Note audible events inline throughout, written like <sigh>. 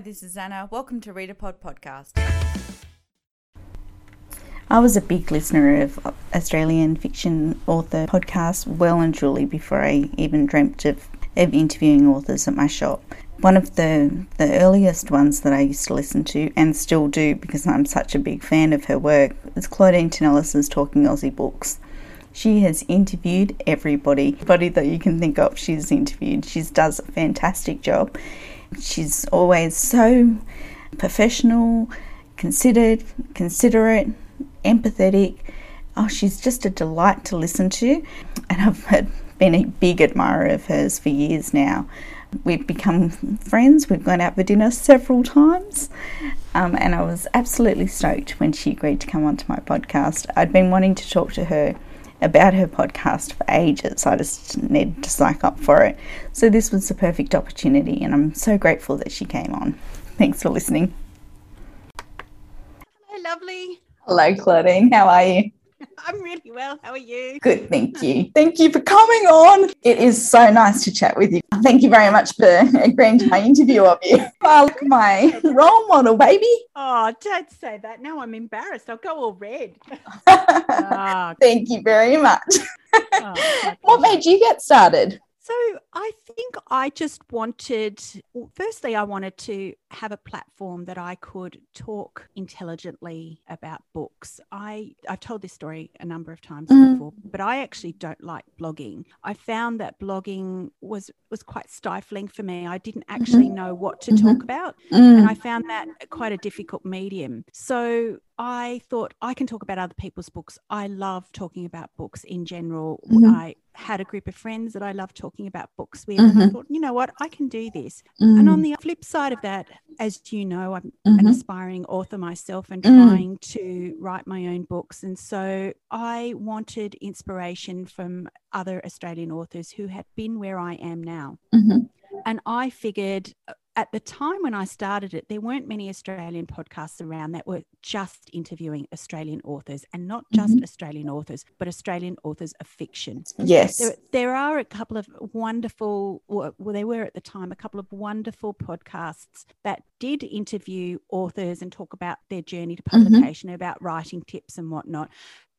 Hi, this is Anna. Welcome to ReadAPod Podcast. I was a big listener of Australian fiction author podcasts well and truly before I even dreamt of, of interviewing authors at my shop. One of the, the earliest ones that I used to listen to and still do because I'm such a big fan of her work is Claudine Tinellis's Talking Aussie Books. She has interviewed everybody, everybody that you can think of. She's interviewed. She does a fantastic job. She's always so professional, considered, considerate, empathetic. Oh, she's just a delight to listen to, and I've been a big admirer of hers for years now. We've become friends. We've gone out for dinner several times. Um, and I was absolutely stoked when she agreed to come onto my podcast. I'd been wanting to talk to her about her podcast for ages. I just needed to psych up for it. So this was the perfect opportunity, and I'm so grateful that she came on. Thanks for listening. Hello, lovely. Hello, Claudine. How are you? <laughs> I'm really well. How are you? Good, thank you. Thank you for coming on. It is so nice to chat with you. Thank you very much for agreeing to my interview of you. <laughs> Oh, look, my role model, baby. Oh, don't say that. Now I'm embarrassed. I'll go all red. oh. <laughs> Thank you very much. Oh, what made you get started? I think I just wanted, well, firstly, I wanted to have a platform that I could talk intelligently about books. I, I've told this story a number of times mm. before, but I actually don't like blogging. I found that blogging was, was quite stifling for me. I didn't actually mm-hmm. know what to mm-hmm. talk about. Mm. And I found that quite a difficult medium. So I thought I can talk about other people's books. I love talking about books in general. Mm-hmm. I had a group of friends that I love talking about books with. Mm-hmm. And I mm-hmm. thought, you know what, I can do this. Mm-hmm. And on the flip side of that, as you know, I'm an mm-hmm. aspiring author myself and mm. trying to write my own books. And so I wanted inspiration from other Australian authors who had been where I am now. Mm-hmm. And I figured at the time when I started it, there weren't many Australian podcasts around that were just interviewing Australian authors and not just mm-hmm. Australian authors, but Australian authors of fiction. Yes. There, there, are a couple of wonderful, well, there were at the time, a couple of wonderful podcasts that did interview authors and talk about their journey to mm-hmm. publication, mm-hmm. about writing tips and whatnot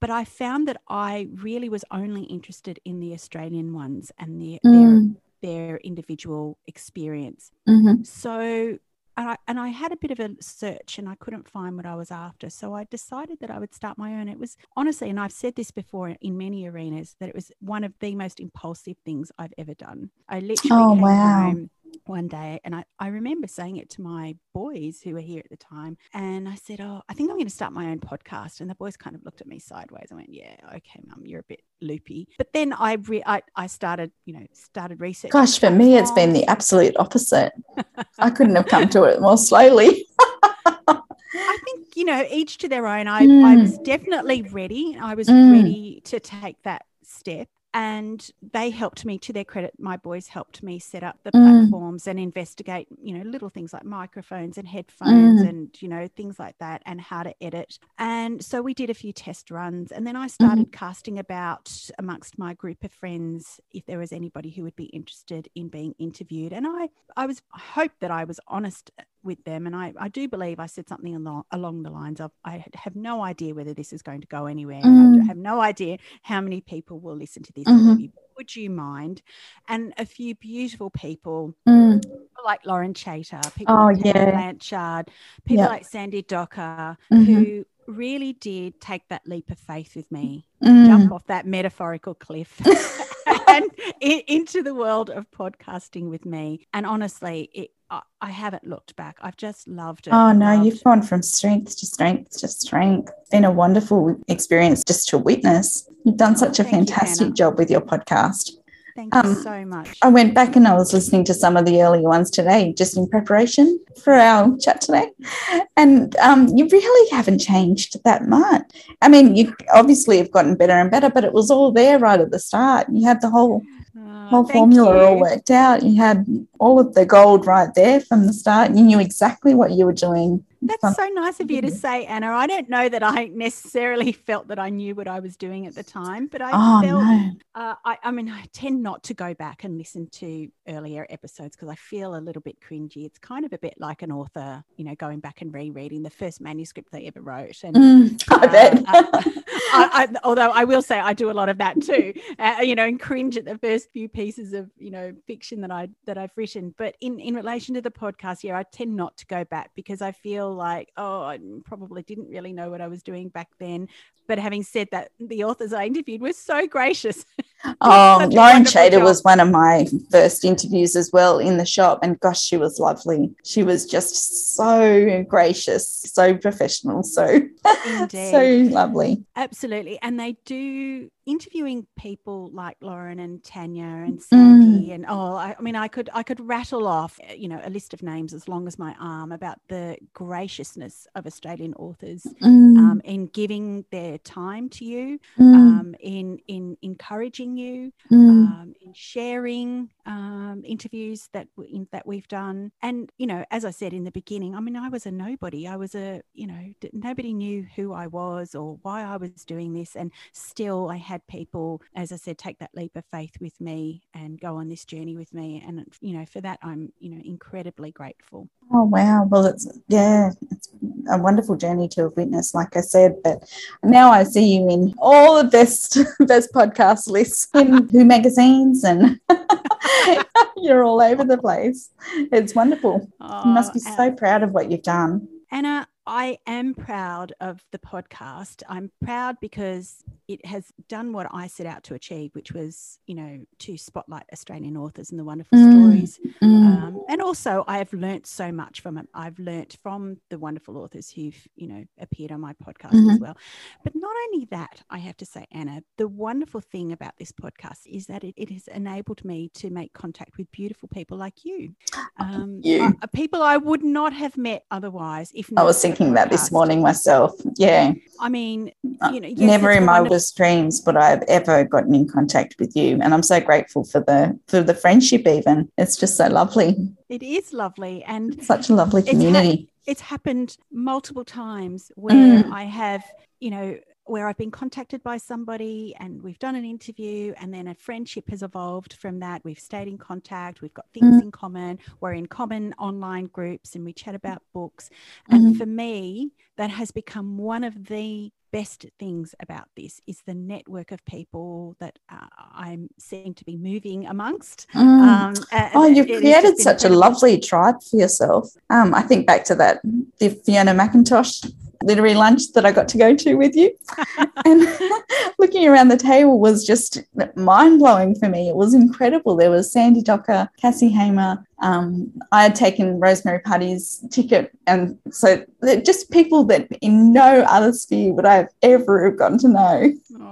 but I found that I really was only interested in the Australian ones and the, mm. Their individual experience. Mm-hmm. So, and I, and I had a bit of a search and I couldn't find what I was after. So I decided that I would start my own. It was honestly, and I've said this before in many arenas, that it was one of the most impulsive things I've ever done. I literally oh, came wow. home one day and I, I remember saying it to my boys who were here at the time and I said oh I think I'm going to start my own podcast and the boys kind of looked at me sideways. And went yeah okay mum you're a bit loopy. But then I re- I, I started you know started research gosh for me it's been the absolute opposite. I couldn't have come to it more slowly. I think you know each to their own. I, mm. I was definitely ready. I was mm. ready to take that step and they helped me to their credit my boys helped me set up the mm. platforms and investigate you know little things like microphones and headphones mm. and you know things like that and how to edit and so we did a few test runs and then i started mm. casting about amongst my group of friends if there was anybody who would be interested in being interviewed and i i was I hope that i was honest with them. And I, I do believe I said something along, along the lines of I have no idea whether this is going to go anywhere. Mm. I have no idea how many people will listen to this. Mm-hmm. Would you mind? And a few beautiful people mm. like Lauren Chater, people oh, like yeah. Blanchard, people yep. like Sandy Docker, mm-hmm. who really did take that leap of faith with me, mm. jump off that metaphorical cliff. <laughs> and into the world of podcasting with me. And honestly, it, I haven't looked back. I've just loved it. Oh, no, you've gone from strength to strength to strength. It's been a wonderful experience just to witness. You've done such a Thank fantastic you, job with your podcast. Thank um, you so much. I went back and I was listening to some of the earlier ones today, just in preparation for our chat today. And um, you really haven't changed that much. I mean, you obviously have gotten better and better, but it was all there right at the start. You had the whole whole formula you. all worked out. You had all of the gold right there from the start. You knew exactly what you were doing. That's so nice of you to say, Anna. I don't know that I necessarily <laughs> felt that I knew what I was doing at the time, but I oh, felt no. Uh, I, I, mean, I tend not to go back and listen to earlier episodes because I feel a little bit cringy. It's kind of a bit like an author, you know, going back and rereading the first manuscript they ever wrote. And mm, I uh, bet. uh, I, I, although I will say I do a lot of that too, uh, you know, and cringe at the first few pieces of, you know, fiction that I that I've written. But in in relation to the podcast, yeah, I tend not to go back because I feel like, oh, I probably didn't really know what I was doing back then. But having said that, the authors I interviewed were so gracious. <laughs> oh, Lauren Chater was one of my first interviews as well in the shop. And gosh, she was lovely. She was just so gracious, so professional, so, <laughs> so lovely. Absolutely. And they do interviewing people like Lauren and Tanya and Sandy mm. and oh I, I, mean I could I could rattle off you know a list of names as long as my arm about the graciousness of Australian authors mm. um, in giving their time to you mm. um, in in encouraging you mm. um, in sharing um, interviews that in, that we've done and you know as I said in the beginning I mean I was a nobody I was a you know nobody knew who I was or why I was doing this and still I had people, as I said, take that leap of faith with me and go on this journey with me. And, you know, for that, I'm, you know, incredibly grateful. Oh, wow. Well, it's, yeah, it's a wonderful journey to have witnessed, like I said. But now I see you in all the best, <laughs> best podcast lists in Who magazines and <laughs> <laughs> you're all over the place. It's wonderful. Oh, you must be so proud of what you've done. Anna, I am proud of the podcast. I'm proud because it has done what I set out to achieve, which was, you know, to spotlight Australian authors and the wonderful mm, stories. Mm. Um, and also, I have learnt so much from it. I've learnt from the wonderful authors who've, you know, appeared on my podcast mm-hmm. as well. But not only that, I have to say, Anna, the wonderful thing about this podcast is that it, it has enabled me to make contact with beautiful people like you, um, you. Uh, people I would not have met otherwise. If I was thinking that this morning myself, yeah. I mean, uh, you know, yes, never in my dreams but I have ever gotten in contact with you, and I'm so grateful for the for the friendship. Even it's just so lovely. It is lovely, and it's such a lovely community. It's, ha- it's happened multiple times where mm. I have, you know, where I've been contacted by somebody and we've done an interview, and then a friendship has evolved from that. We've stayed in contact, we've got things mm-hmm. in common, we're in common online groups, and we chat about books. And mm-hmm. for me, that has become one of the best things about this is the network of people that uh, I'm seem to be moving amongst. Mm. Um, oh, you've created such a lovely tribe for yourself. Um, I think back to that the Fiona McIntosh literary lunch that I got to go to with you. <laughs> and <laughs> looking around the table was just mind blowing for me. It was incredible. There was Sandy Docker, Cassie Hamer. Um, I had taken Rosemary Putty's ticket. And so just people that in no other sphere would I have ever gotten to know. Oh,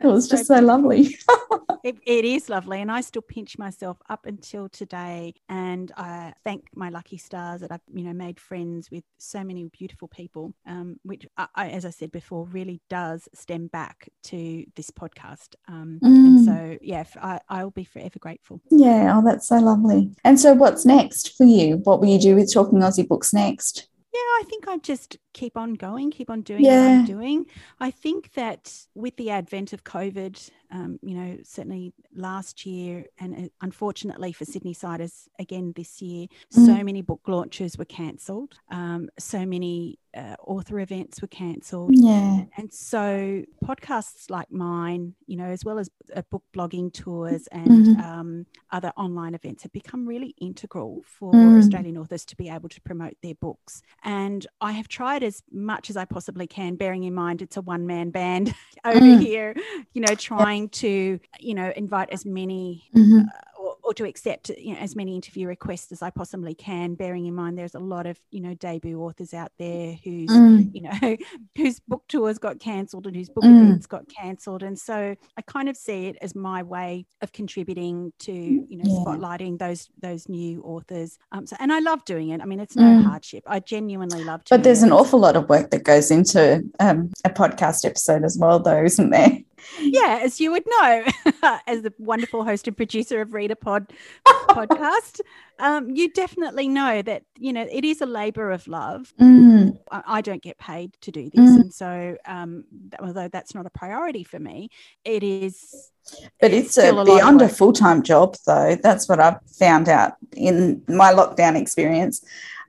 it was just so, so lovely. <laughs> it, it is lovely. And I still pinch myself up until today. And I thank my lucky stars that I've, you know, made friends with so many beautiful people, um, which, I, as I said before, really does stem back to this podcast. Um, mm. And so, yeah, I, I'll be forever grateful. Yeah. Oh, that's so lovely. And so, what's next for you? What will you do with Talking Aussie Books next? Yeah, I think I just keep on going, keep on doing yeah. what I'm doing. I think that with the advent of COVID, um, you know, certainly last year and uh, unfortunately for Sydney Siders again this year, mm. so many book launches were cancelled. Um, so many uh, author events were cancelled. Yeah. And so podcasts like mine, you know, as well as uh, book blogging tours and mm-hmm. um, other online events have become really integral for mm. Australian authors to be able to promote their books. And I have tried as much as I possibly can, bearing in mind it's a one man band <laughs> over mm. here, you know, trying to, you know, invite as many mm-hmm. uh, or to accept you know, as many interview requests as I possibly can, bearing in mind there's a lot of you know debut authors out there whose mm. you know <laughs> whose book tours got cancelled and whose book mm. events got cancelled, and so I kind of see it as my way of contributing to you know yeah. spotlighting those those new authors. Um, so and I love doing it. I mean, it's no mm. hardship. I genuinely love. But there's it. an awful lot of work that goes into um, a podcast episode as well, though, isn't there? Yeah, as you would know, <laughs> as the wonderful host and producer of ReadAPod <laughs> podcast, um, you definitely know that you know it is a labor of love. Mm. I, I, don't get paid to do this, mm. and so um, although that's not a priority for me, it is. But it's, it's a, a beyond a full time job, though. That's what I've found out in my lockdown experience.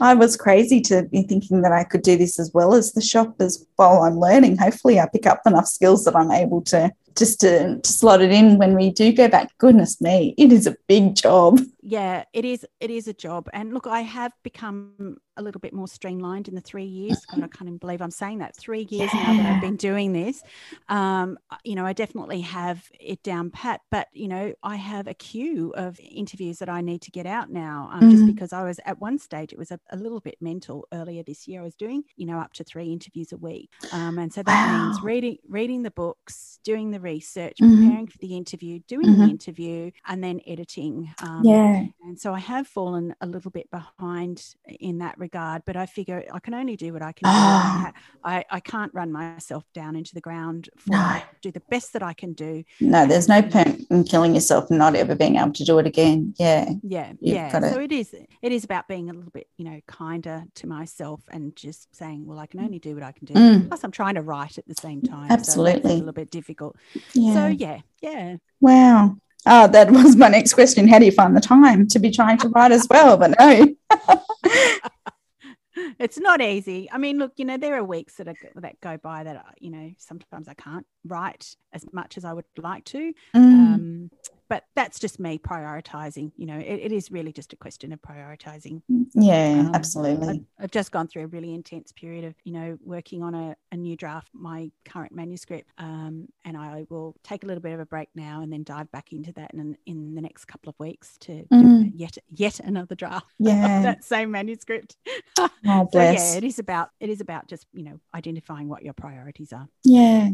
I was crazy to be thinking that I could do this as well as the shop as while I'm learning. Hopefully, I pick up enough skills that I'm able to just to, to slot it in when we do go back. Goodness me, it is a big job. <laughs> Yeah, it is. It is a job. And look, I have become a little bit more streamlined in the three years. God, I can't even believe I'm saying that. Three <laughs> years yeah. now that I've been doing this. Um, you know, I definitely have it down pat, but you know, I have a queue of interviews that I need to get out now. Um, mm. Just because I was at one stage, it was a, a, little bit mental earlier this year. I was doing, you know, up to three interviews a week, um, and so that wow. means reading, reading the books, doing the research, mm-hmm. preparing for the interview, doing mm-hmm. the interview, and then editing. Um, And so I have fallen a little bit behind in that regard, but I figure I can only do what I can do. I, I can't run myself down into the ground for no. do the best that I can do. No, there's no point in killing yourself and not ever being able to do it again. Yeah. Yeah. You've yeah. So it is it is about being a little bit, you know, kinder to myself and just saying, well, I can only do what I can do. Mm. Plus I'm trying to write at the same time. Absolutely. So a little bit difficult. Yeah. So yeah, yeah. Wow. Oh, that was my next question. How do you find the time to be trying to write as well? But no. <laughs> it's not easy. I mean, look, you know, there are weeks that are, that go by that uh, you know sometimes I can't write as much as I would like to. Mm. Um, but that's just me prioritizing you know it, it is really just a question of prioritizing yeah um, absolutely I, have just gone through a really intense period of you know working on a, a new draft my current manuscript um, and i will take a little bit of a break now and then dive back into that in, in the next couple of weeks to mm. do yet yet another draft <laughs> yeah. of that same manuscript oh, <laughs> so yeah it is about it is about just you know identifying what your priorities are yeah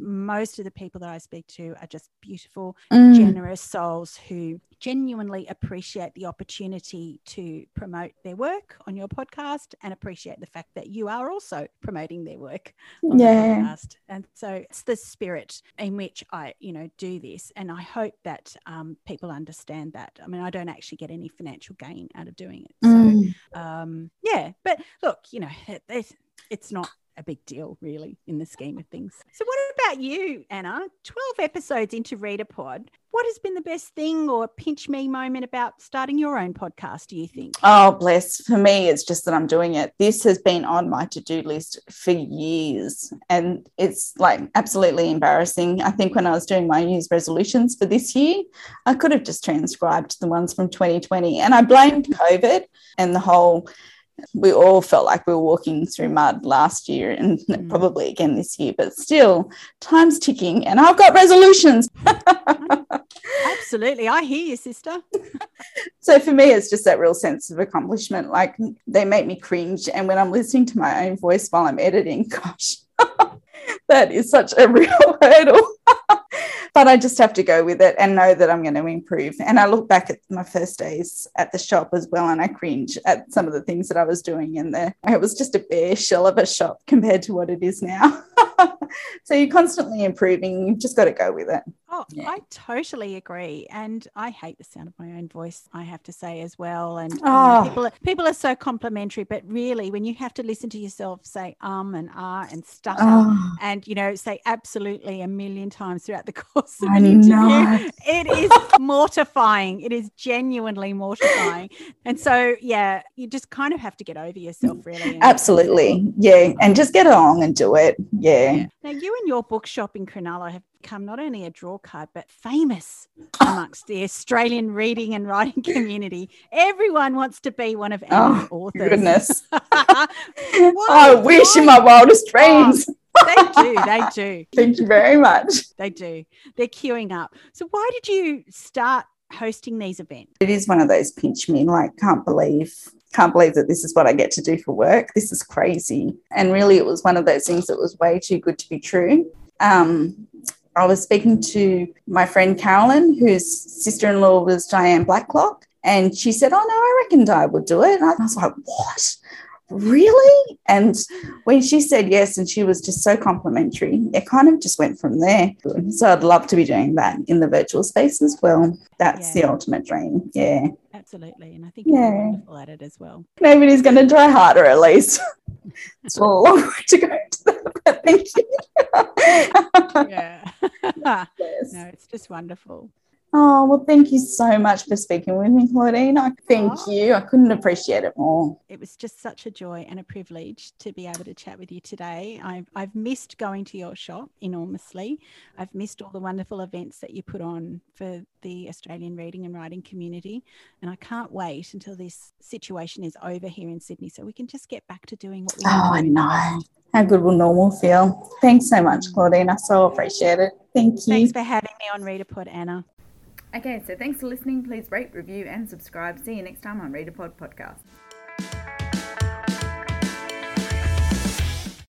most of the people that I speak to are just beautiful, mm. generous souls who genuinely appreciate the opportunity to promote their work on your podcast and appreciate the fact that you are also promoting their work on yeah. the podcast. And so it's the spirit in which I, you know, do this. And I hope that um, people understand that. I mean, I don't actually get any financial gain out of doing it. So, mm. um, yeah. But look, you know, it, it's not a big deal, really, in the scheme of things. So, what about you, Anna? 12 episodes into ReadAPod. What has been the best thing or pinch me moment about starting your own podcast, do you think? Oh, bless. For me, it's just that I'm doing it. This has been on my to do list for years and it's like absolutely embarrassing. I think when I was doing my New resolutions for this year, I could have just transcribed the ones from 2020 and I blamed COVID and the whole we all felt like we were walking through mud last year and mm. probably again this year, but still, time's ticking and I've got resolutions. <laughs> Absolutely. I hear you, sister. <laughs> so for me, it's just that real sense of accomplishment. Like they make me cringe. And when I'm listening to my own voice while I'm editing, <laughs> gosh, that is such a real hurdle but I just have to go with it and know that I'm going to improve. And I look back at my first days at the shop as well, and I cringe at some of the things that I was doing in there. It was just a bare shell of a shop compared to what it is now. <laughs> so you're constantly improving. You've just got to go with it. Oh, yeah. I totally agree. And I hate the sound of my own voice, I have to say as well. And oh. people, are, people are so complimentary, but really, when you have to listen to yourself say um and ah and stutter oh. and, you know, say absolutely a million times throughout the <laughs> course of an interview, it is mortifying. It is genuinely mortifying. And so, yeah, you just kind of have to get over yourself, really. Absolutely. Yeah. And just get along and do it. Yeah. yeah. Now, you and your bookshop in Cronulla have become not only a draw card, but famous amongst the Australian reading and writing community. Everyone wants to be one of our oh, authors. Goodness. <laughs> I wish in my wildest dreams. Oh, they do. They do. <laughs> Thank you very much. They do. They're queuing up. So, why did you start hosting these events? It is one of those pinch me, like, can't believe can't believe that this is what I get to do for work. This is crazy. And really, it was one of those things that was way too good to be true. Um, I was speaking to my friend Carolyn, whose sister in law was Dianne Blacklock, and she said, Oh, no, I reckon Di would do it. And I was like, What? really? And when she said yes, and she was just so complimentary, it kind of just went from there. So I'd love to be doing that in the virtual space as well. That's yeah. the ultimate dream. Yeah. Absolutely. And I think yeah. you're wonderful at it as well. Nobody's going to try harder, at least. <laughs> it's a long way to go. <laughs> Thank you. yeah. <laughs> <laughs> No, it's just wonderful. Oh, well, thank you so much for speaking with me, Claudine. I thank oh. you. I couldn't appreciate it more. It was just such a joy and a privilege to be able to chat with you today. I've, I've missed going to your shop enormously. I've missed all the wonderful events that you put on for the Australian reading and writing community. And I can't wait until this situation is over here in Sydney so we can just get back to doing what we Oh, I know. How good will normal feel? Thanks so much. Claudine. I so appreciate it. Thank you. Thanks for having me on ReadAPod, Anna. Okay, so thanks for listening. Please rate, review, and subscribe. See you next time on ReadAPod Podcast.